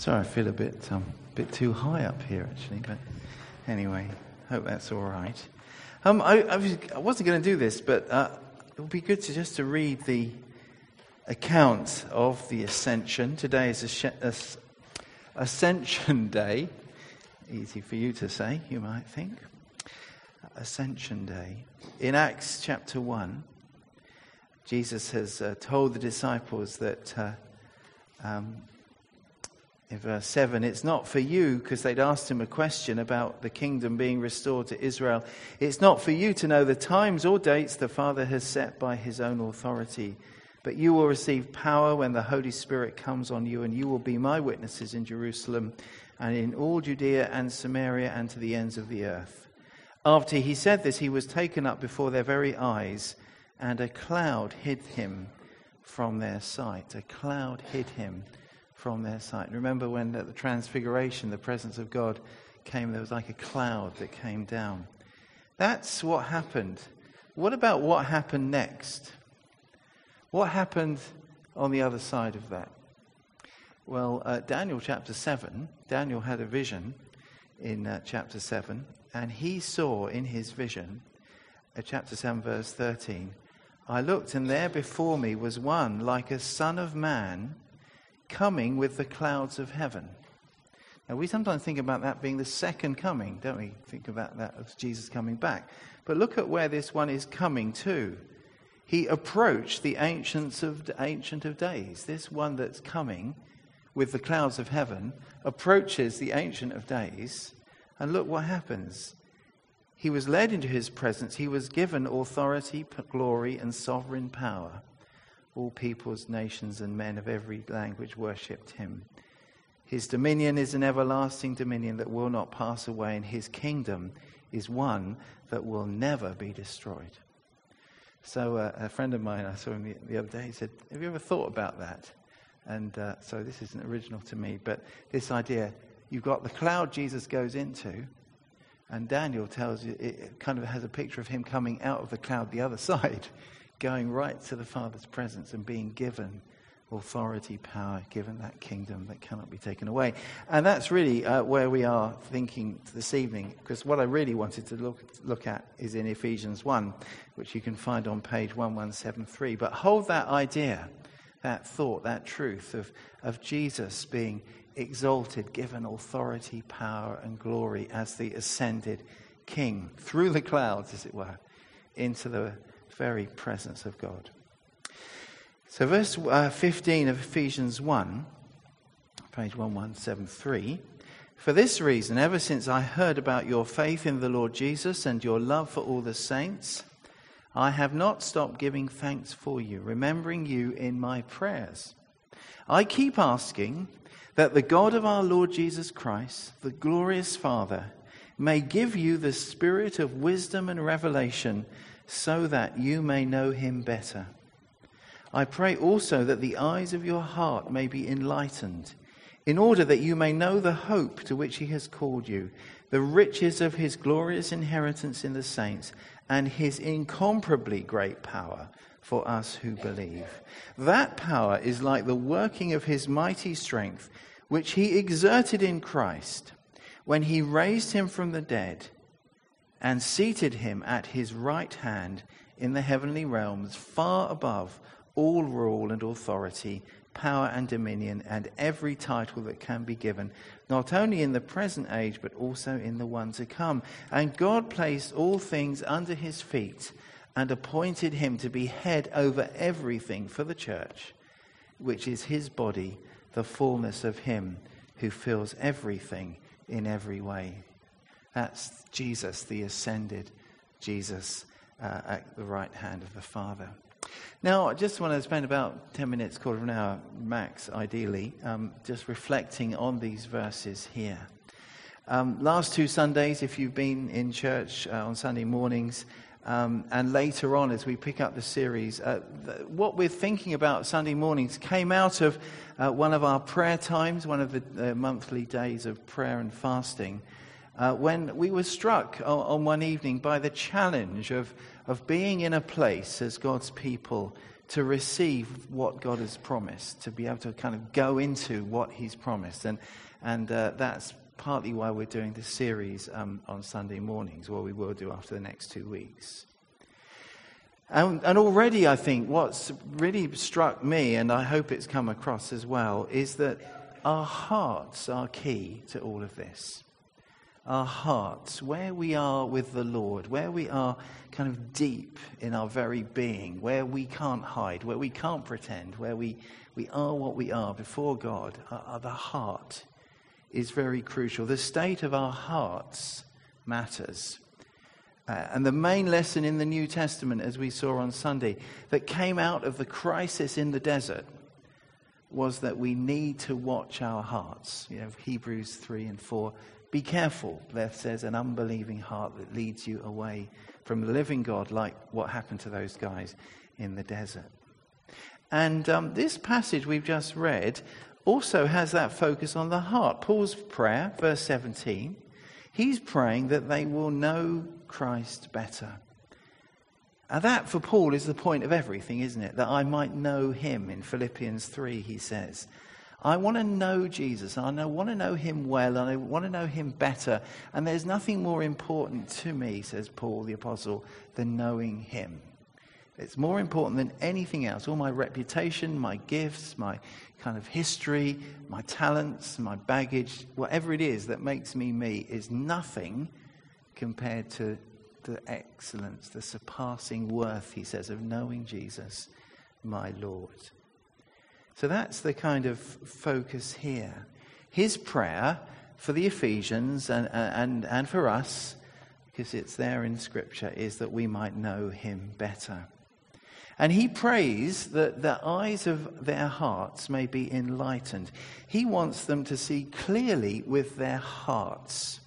Sorry, I feel a bit, um, bit too high up here, actually. But anyway, hope that's all right. Um, I, I, was, wasn't going to do this, but uh, it would be good to just to read the account of the Ascension. Today is a, Ascension Day. Easy for you to say, you might think. Ascension Day. In Acts chapter 1, Jesus has uh, told the disciples that uh, um, in verse 7, it's not for you, because they'd asked him a question about the kingdom being restored to Israel. It's not for you to know the times or dates the Father has set by his own authority. But you will receive power when the Holy Spirit comes on you, and you will be my witnesses in Jerusalem and in all Judea and Samaria and to the ends of the earth. After he said this, he was taken up before their very eyes, and a cloud hid him from their sight. A cloud hid him from their sight. Remember when at the Transfiguration, the presence of God came, there was like a cloud that came down. That's what happened. What about what happened next? What happened on the other side of that? Well, uh, Daniel chapter 7, Daniel had a vision in uh, chapter 7, and he saw in his vision, uh, chapter 7, verse 13, I looked, and there before me was one like a son of man coming with the clouds of heaven. Now, we sometimes think about that being the second coming, don't we? Think about that as Jesus coming back. But look at where this one is coming to. He approached the ancients of, Ancient of Days. This one that's coming with the clouds of heaven approaches the Ancient of Days. And look what happens. He was led into his presence. He was given authority, glory, and sovereign power all peoples, nations, and men of every language worshipped him. His dominion is an everlasting dominion that will not pass away, and his kingdom is one that will never be destroyed. So, uh, a friend of mine, I saw him the, the, other day, he said, Have you ever thought about that? And uh, so, this isn't original to me, but this idea you've got the cloud Jesus goes into, and Daniel tells you, it kind of has a picture of him coming out of the cloud the other side going right to the Father's presence and being given authority, power, given that kingdom that cannot be taken away. And that's really uh, where we are thinking this evening, because what I really wanted to look, look at is in Ephesians 1, which you can find on page 1173. But hold that idea, that thought, that truth of, of Jesus being exalted, given authority, power, and glory as the ascended King through the clouds, as it were, into the very presence of God. So, verse uh, 15 of Ephesians 1, page 1173. For this reason, ever since I heard about your faith in the Lord Jesus and your love for all the saints, I have not stopped giving thanks for you, remembering you in my prayers. I keep asking that the God of our Lord Jesus Christ, the glorious Father, may give you the spirit of wisdom and revelation so that you may know him better. I pray also that the eyes of your heart may be enlightened, in order that you may know the hope to which he has called you, the riches of his glorious inheritance in the saints, and his incomparably great power for us who believe. That power is like the working of his mighty strength, which he exerted in Christ when he raised him from the dead and seated him at his right hand in the heavenly realms, far above all rule and authority, power and dominion, and every title that can be given, not only in the present age, but also in the one to come. And God placed all things under his feet and appointed him to be head over everything for the church, which is his body, the fullness of him who fills everything in every way. That's Jesus, the ascended Jesus uh, at the right hand of the Father. Now, I just want to spend about 10 minutes, quarter of an hour max, ideally, um, just reflecting on these verses here. Um, last two Sundays, if you've been in church uh, on Sunday mornings, um, and later on as we pick up the series, uh, what we're thinking about Sunday mornings came out of uh, one of our prayer times, one of the monthly days of prayer and fasting uh, when we were struck on, on, one evening by the challenge of, of being in a place as God's people to receive what God has promised, to be able to kind of go into what He's promised. And, and uh, that's partly why we're doing this series um, on Sunday mornings, what we will do after the next two weeks. And, and, already, I think what's really struck me, and I hope it's come across as well, is that our hearts are key to all of this our hearts, where we are with the Lord, where we are kind of deep in our very being, where we can't hide, where we can't pretend, where we, we are what we are before God, uh, the heart is very crucial. The state of our hearts matters. Uh, and the main lesson in the New Testament, as we saw on Sunday, that came out of the crisis in the desert was that we need to watch our hearts. You know, Hebrews 3 and 4 be careful, there says, an unbelieving heart that leads you away from the living God, like what happened to those guys in the desert. And um, this passage we've just read also has that focus on the heart. Paul's prayer, verse 17, he's praying that they will know Christ better. And that, for Paul, is the point of everything, isn't it? That I might know him. In Philippians 3, he says, I want to know Jesus. I want to know him well, and I want to know him better. And there's nothing more important to me, says Paul the Apostle, than knowing him. It's more important than anything else. All my reputation, my gifts, my kind of history, my talents, my baggage, whatever it is that makes me me, is nothing compared to the excellence, the surpassing worth, he says, of knowing Jesus, my Lord. So that's the kind of focus here. His prayer for the Ephesians and, and, and for us, because it's there in Scripture, is that we might know him better. And he prays that the eyes of their hearts may be enlightened. He wants them to see clearly with their hearts.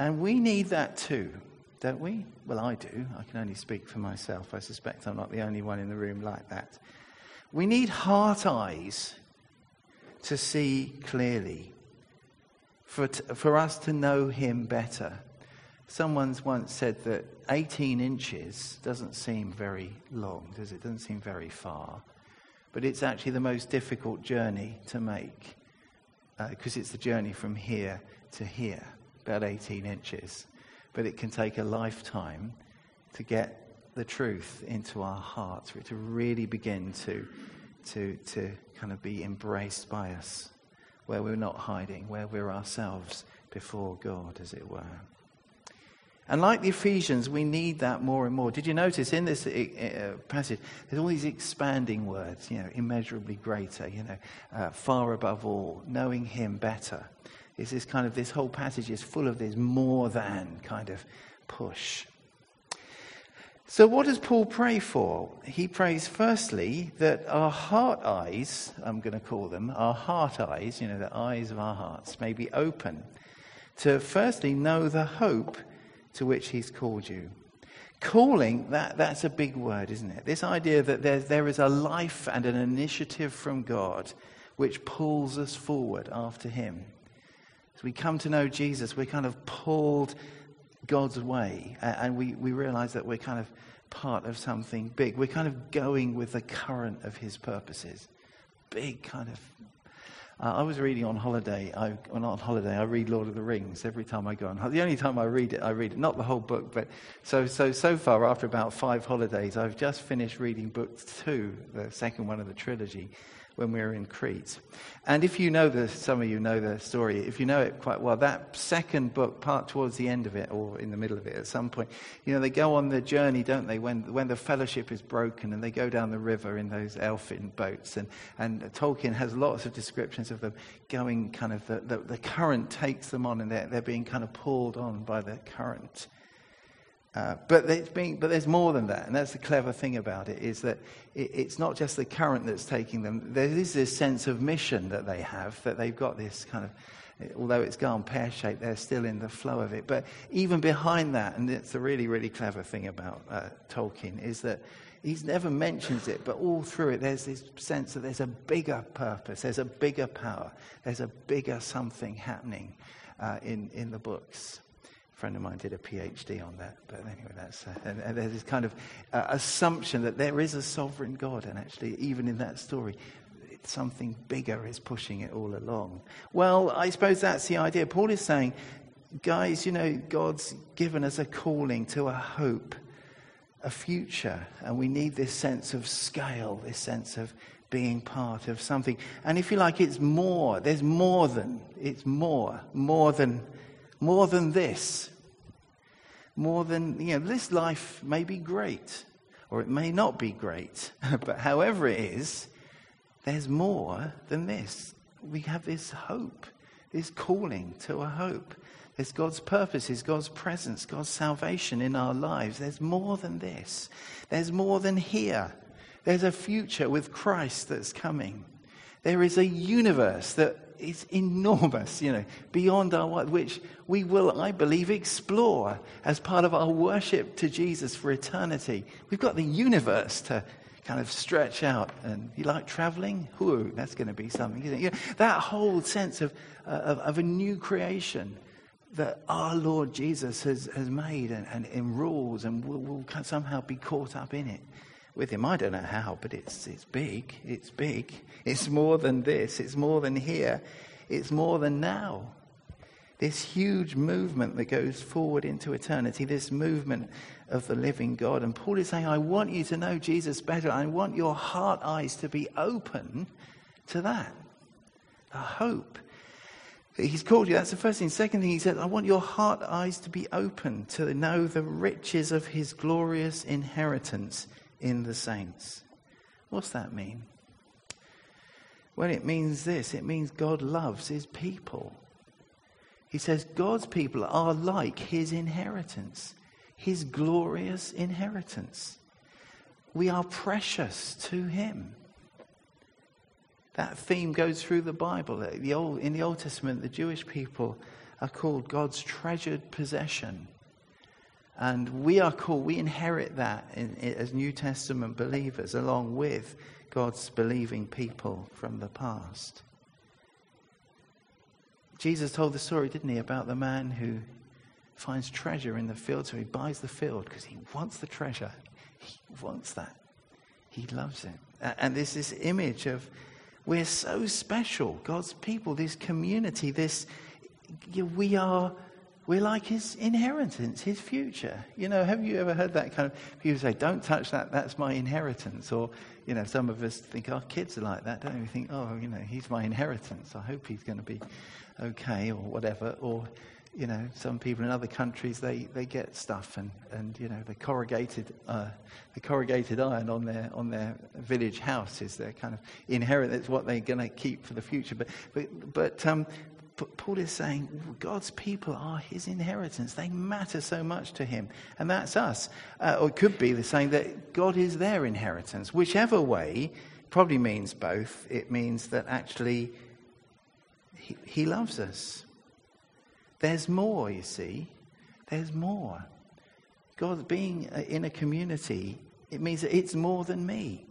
And we need that too, don't we? Well, I do. I can only speak for myself. I suspect I'm not the only one in the room like that. We need heart eyes to see clearly, for, t- for us to know Him better. Someone's once said that 18 inches doesn't seem very long, does it? Doesn't seem very far. But it's actually the most difficult journey to make because uh, it's the journey from here to here, about 18 inches. But it can take a lifetime to get the truth into our hearts, for it to really begin to, to, to kind of be embraced by us, where we're not hiding, where we're ourselves before God, as it were. And like the Ephesians, we need that more and more. Did you notice in this uh, passage, there's all these expanding words, you know, immeasurably greater, you know, uh, far above all, knowing Him better. It's this kind of, this whole passage is full of this more than kind of push. So, what does Paul pray for? He prays, firstly, that our heart eyes, I'm going to call them, our heart eyes, you know, the eyes of our hearts, may be open to firstly know the hope to which he's called you. Calling, that, that's a big word, isn't it? This idea that there, there is a life and an initiative from God which pulls us forward after him. As we come to know Jesus, we're kind of pulled God's way. And we, we realize that we're kind of part of something big. We're kind of going with the current of his purposes. Big kind of. Uh, I was reading on holiday. I, well, not on holiday. I read Lord of the Rings every time I go on. The only time I read it, I read it not the whole book, but so so so far after about five holidays, I've just finished reading book two, the second one of the trilogy, when we were in Crete. And if you know the, some of you know the story, if you know it quite well, that second book, part towards the end of it, or in the middle of it at some point, you know, they go on the journey, don't they, when, when the fellowship is broken and they go down the river in those elfin boats. And, and Tolkien has lots of descriptions of them going kind of, the, the, the current takes them on and they're, they're being kind of pulled on by the current. Uh, but, being, but, there's more than that, and that's the clever thing about it, is that it, it's not just the current that's taking them. There is this sense of mission that they have, that they've got this kind of, although it's gone pear-shaped, they're still in the flow of it. But even behind that, and it's the really, really clever thing about uh, Tolkien, is that he's never mentions it, but all through it, there's this sense that there's a bigger purpose, there's a bigger power, there's a bigger something happening uh, in, in the books friend of mine did a PhD on that. But anyway, that's uh, and, and there's this kind of uh, assumption that there is a sovereign God, and actually, even in that story, something bigger is pushing it all along. Well, I suppose that's the idea. Paul is saying, guys, you know, God's given us a calling to a hope, a future, and we need this sense of scale, this sense of being part of something. And if you like, it's more. There's more than. It's more. More than more than this. More than, you know, this life may be great, or it may not be great, but however it is, there's more than this. We have this hope, this calling to a hope. There's God's purposes, God's presence, God's salvation in our lives. There's more than this. There's more than here. There's a future with Christ that's coming. There is a universe that is enormous, you know, beyond our which we will, I believe, explore as part of our worship to Jesus for eternity. We've got the universe to kind of stretch out. And you like traveling? Ooh, that's going to be something, isn't it? You know, that whole sense of, uh, of, of, a new creation that our Lord Jesus has, has made and, and, and rules and will, will somehow be caught up in it with him. I don't know how, but it's, it's big. It's big. It's more than this. It's more than here. It's more than now. This huge movement that goes forward into eternity, this movement of the living God. And Paul is saying, I want you to know Jesus better. I want your heart eyes to be open to that. The hope. He's called you. That's the first thing. Second thing, he said, I want your heart eyes to be open to know the riches of his glorious inheritance in the saints. What's that mean? Well, it means this it means God loves his people. He says God's people are like his inheritance, his glorious inheritance. We are precious to him. That theme goes through the Bible. The Old, in the Old Testament, the Jewish people are called God's treasured possession. And we are called, we inherit that in, in, as New Testament believers along with God's believing people from the past. Jesus told the story, didn't he, about the man who finds treasure in the field, so he buys the field because he wants the treasure. He wants that. He loves it. And there's this image of we're so special, God's people, this community, this we are we're like his inheritance, his future. You know, have you ever heard that kind of people say, don't touch that, that's my inheritance? Or, you know, some of us think our kids are like that, don't we? Think, oh, you know, he's my inheritance. I hope he's going to be okay or whatever. Or, you know, some people in other countries, they, they get stuff and, and you know, the corrugated, uh, the corrugated iron on their, on their village house is their kind of inheritance. What they're going to keep for the future. But, but, but um, but Paul is saying God's people are his inheritance. They matter so much to him. And that's us. Uh, or it could be the saying that God is their inheritance. Whichever way probably means both. It means that actually he, he loves us. There's more, you see. There's more. God being uh, in a community, it means that it's more than me.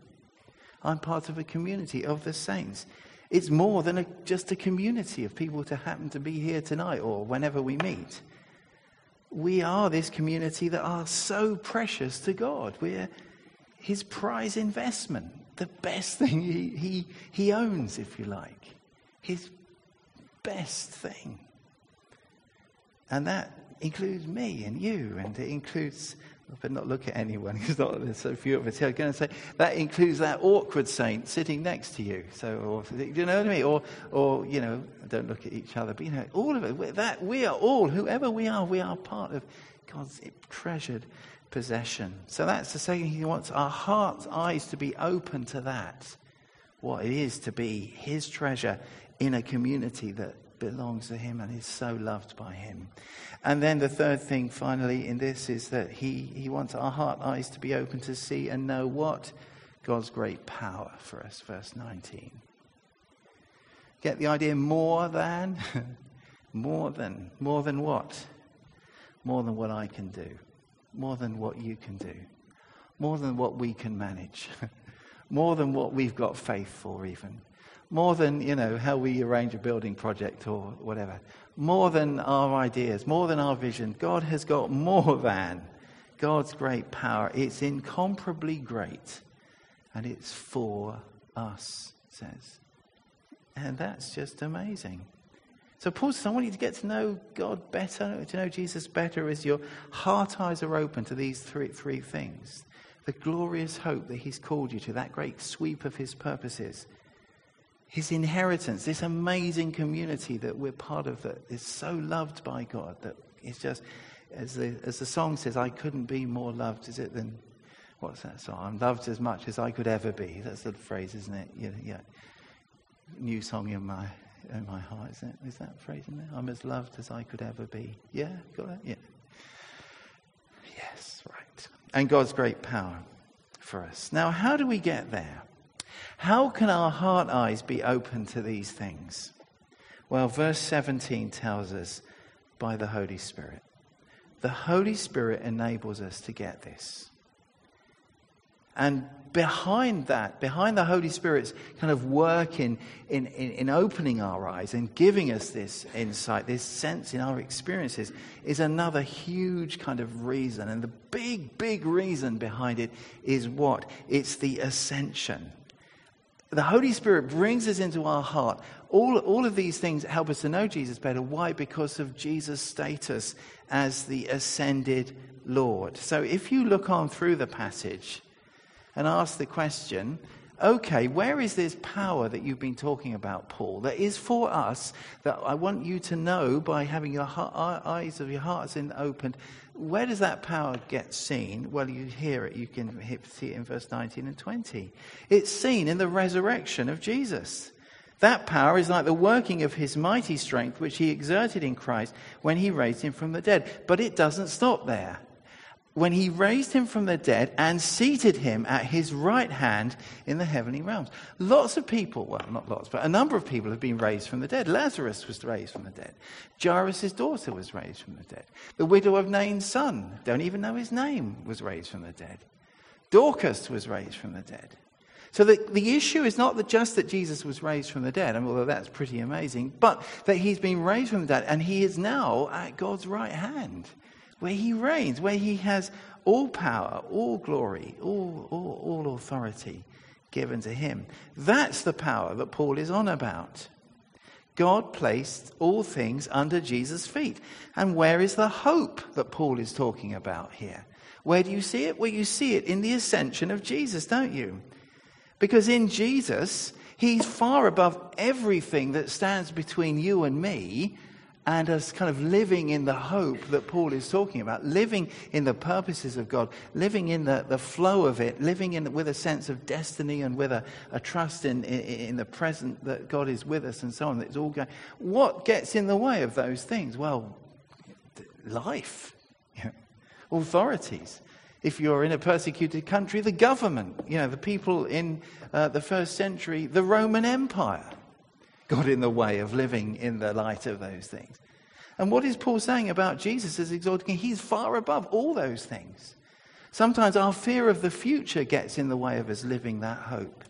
I'm part of a community of the saints. It's more than a, just a community of people to happen to be here tonight or whenever we meet. We are this community that are so precious to God. We're his prize investment, the best thing he, he, he owns, if you like. His best thing. And that includes me and you, and it includes but not look at anyone because there's so few of us here. Going to say that includes that awkward saint sitting next to you. So, or, do you know what I mean? Or, or you know, don't look at each other. But you know, all of it. That we are all, whoever we are, we are part of God's treasured possession. So that's the saying. He wants our heart's eyes to be open to that, what it is to be His treasure in a community that belongs to him and is so loved by him. And then the third thing, finally, in this is that he, he wants our heart eyes to be open to see and know what? God's great power for us. Verse 19. Get the idea? More than? more than. More than what? More than what I can do. More than what you can do. More than what we can manage. more than what we've got faith for, even more than, you know, how we arrange a building project or whatever, more than our ideas, more than our vision. God has got more than God's great power. It's incomparably great, and it's for us, says. And that's just amazing. So Paul says, I want you to get to know God better, to know Jesus better as your heart eyes are open to these three, three things. The glorious hope that he's called you to, that great sweep of his purposes his inheritance, this amazing community that we're part of that is so loved by God that it's just, as the, as the song says, I couldn't be more loved, is it, than, what's that song? I'm loved as much as I could ever be. That's the phrase, isn't it? Yeah, yeah. New song in my, in my heart, is, it? is that phrase in there? I'm as loved as I could ever be. Yeah, got that? Yeah. Yes, right. And God's great power for us. Now, how do we get there? How can our heart eyes be open to these things? Well, verse 17 tells us by the Holy Spirit. The Holy Spirit enables us to get this. And behind that, behind the Holy Spirit's kind of work in, in, in, in, opening our eyes and giving us this insight, this sense in our experiences, is another huge kind of reason. And the big, big reason behind it is what? It's the ascension the Holy Spirit brings us into our heart. All, all of these things help us to know Jesus better. Why? Because of Jesus' status as the ascended Lord. So if you look on through the passage and ask the question, okay, where is this power that you've been talking about, Paul, that is for us, that I want you to know by having your heart, eyes of your hearts opened, where does that power get seen? Well, you hear it. You can see it in verse 19 and 20. It's seen in the resurrection of Jesus. That power is like the working of his mighty strength, which he exerted in Christ when he raised him from the dead. But it doesn't stop there when he raised him from the dead and seated him at his right hand in the heavenly realms. Lots of people, well, not lots, but a number of people have been raised from the dead. Lazarus was raised from the dead. Jairus' daughter was raised from the dead. The widow of Nain's son, don't even know his name, was raised from the dead. Dorcas was raised from the dead. So the, the issue is not that just that Jesus was raised from the dead, and although that's pretty amazing, but that he's been raised from the dead and he is now at God's right hand where he reigns, where he has all power, all glory, all, all, all authority given to him. That's the power that Paul is on about. God placed all things under Jesus' feet. And where is the hope that Paul is talking about here? Where do you see it? Well, you see it in the ascension of Jesus, don't you? Because in Jesus, he's far above everything that stands between you and me and as kind of living in the hope that Paul is talking about, living in the purposes of God, living in the, the flow of it, living in, with a sense of destiny and with a, a trust in, in, in the present that God is with us and so on. It's all going. What gets in the way of those things? Well, life, authorities. If you're in a persecuted country, the government, you know, the people in uh, the first century, the Roman Empire got in the way of living in the light of those things. And what is Paul saying about Jesus as exalting? He's far above all those things. Sometimes our fear of the future gets in the way of us living that hope.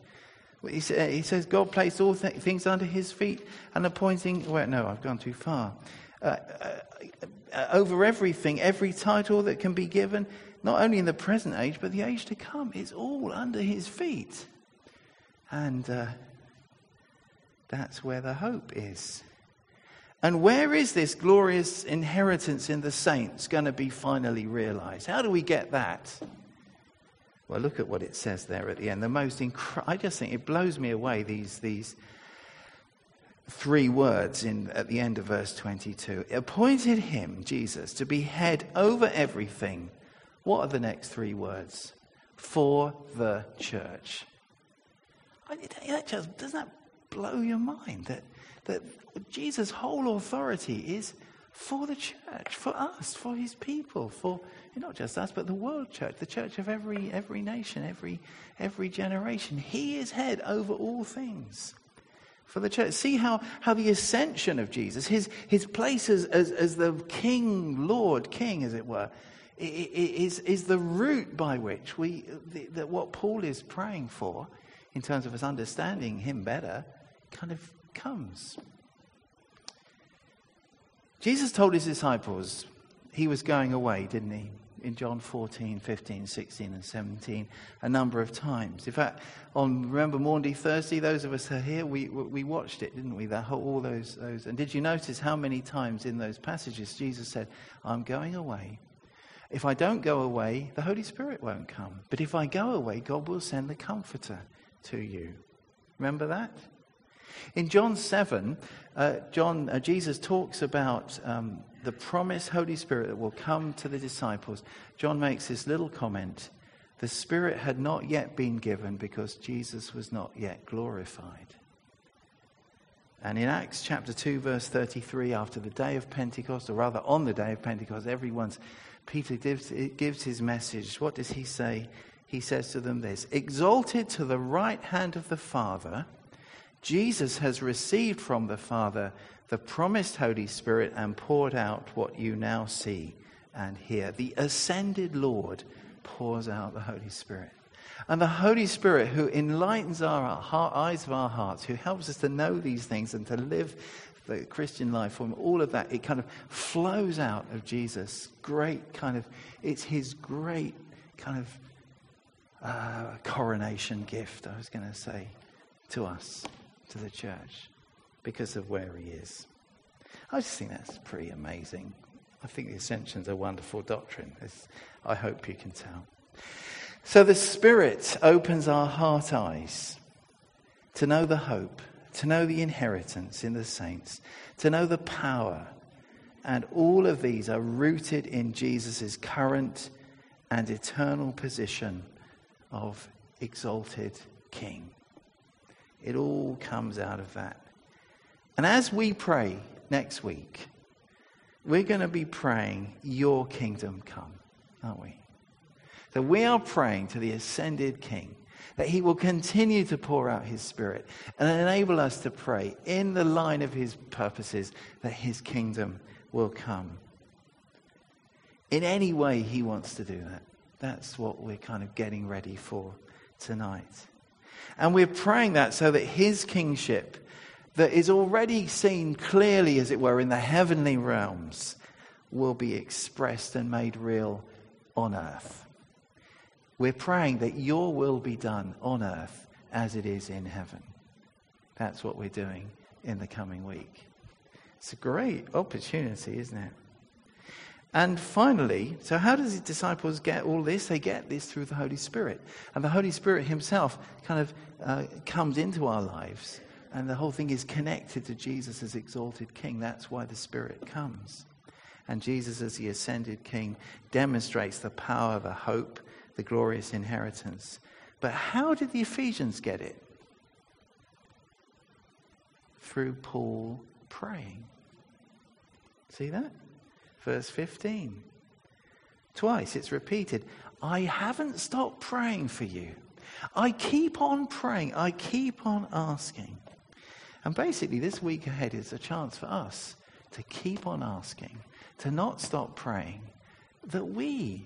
He, says God placed all th- things under his feet and appointing, well, no, I've gone too far. Uh, uh, over everything, every title that can be given, not only in the present age, but the age to come, it's all under his feet. And uh, that's where the hope is. And where is this glorious inheritance in the saints going to be finally realized? How do we get that? Well, look at what it says there at the end. The most I just think it blows me away these these three words in at the end of verse 22. It Appointed him, Jesus, to be head over everything. What are the next three words? For the church. I, that just, doesn't that blow your mind that, that Jesus' whole authority is for the church, for us, for his people, for not just us, but the world church, the church of every, every nation, every, every generation. He is head over all things for the church. See how, how the ascension of Jesus, his, his place as, as, as the King, Lord, King, as it were, is, is the route by which we, the, what Paul is praying for, in terms of us understanding him better, kind of comes. Jesus told his disciples he was going away, didn't he? In John 14, 15, 16, and 17, a number of times. In fact, on remember Maundy Thursday, those of us who are here, we, we watched it, didn't we? That whole, all those, those. And did you notice how many times in those passages Jesus said, I'm going away. If I don't go away, the Holy Spirit won't come. But if I go away, God will send the Comforter to you. Remember that? In John 7, uh, John, uh, Jesus talks about um, the promised Holy Spirit that will come to the disciples. John makes this little comment the Spirit had not yet been given because Jesus was not yet glorified. And in Acts chapter 2, verse 33, after the day of Pentecost, or rather on the day of Pentecost, everyone's, Peter gives, gives his message. What does he say? He says to them this Exalted to the right hand of the Father Jesus has received from the Father the promised Holy Spirit and poured out what you now see and hear. The ascended Lord pours out the Holy Spirit. And the Holy Spirit, who enlightens our heart, eyes of our hearts, who helps us to know these things and to live the Christian life from all of that, it kind of flows out of Jesus. Great kind of, it's his great kind of uh, coronation gift, I was going to say, to us to the church because of where he is. I just think that's pretty amazing. I think the Ascension's a wonderful doctrine, as I hope you can tell. So the Spirit opens our heart eyes to know the hope, to know the inheritance in the saints, to know the power. And all of these are rooted in Jesus' current and eternal position of exalted King. It all comes out of that. And as we pray next week, we're going to be praying, Your kingdom come, aren't we? So we are praying to the ascended King that he will continue to pour out his spirit and enable us to pray in the line of his purposes that his kingdom will come. In any way he wants to do that. That's what we're kind of getting ready for tonight. And we're praying that so that his kingship, that is already seen clearly, as it were, in the heavenly realms, will be expressed and made real on earth. We're praying that your will be done on earth as it is in heaven. That's what we're doing in the coming week. It's a great opportunity, isn't it? And finally, so how does the disciples get all this? They get this through the Holy Spirit. And the Holy Spirit himself kind of uh, comes into our lives. And the whole thing is connected to Jesus as exalted King. That's why the Spirit comes. And Jesus, as the ascended King, demonstrates the power, of the hope, the glorious inheritance. But how did the Ephesians get it? Through Paul praying. See that? Verse 15. Twice it's repeated. I haven't stopped praying for you. I keep on praying. I keep on asking. And basically, this week ahead is a chance for us to keep on asking, to not stop praying, that we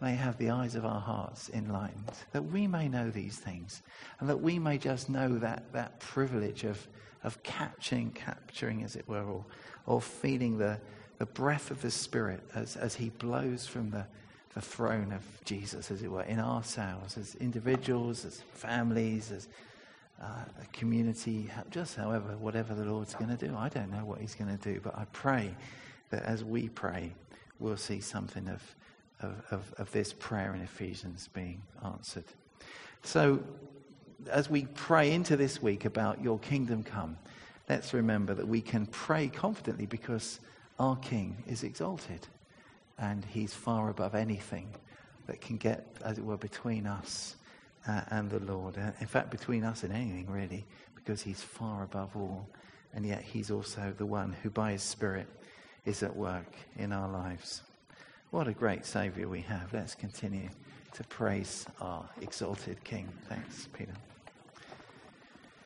may have the eyes of our hearts enlightened, that we may know these things, and that we may just know that, that privilege of, of capturing, capturing, as it were, or, or feeling the, the breath of the Spirit as, as He blows from the, the throne of Jesus, as it were, in ourselves, as individuals, as families, as uh, a community, just however, whatever the Lord's going to do. I don't know what He's going to do, but I pray that as we pray, we'll see something of, of, of, of this prayer in Ephesians being answered. So, as we pray into this week about your kingdom come, let's remember that we can pray confidently because our King is exalted, and he's far above anything that can get, as it were, between us uh, and the Lord. Uh, in fact, between us and anything, really, because he's far above all. And yet, he's also the one who, by his Spirit, is at work in our lives. What a great Saviour we have. Let's continue to praise our exalted King. Thanks, Peter.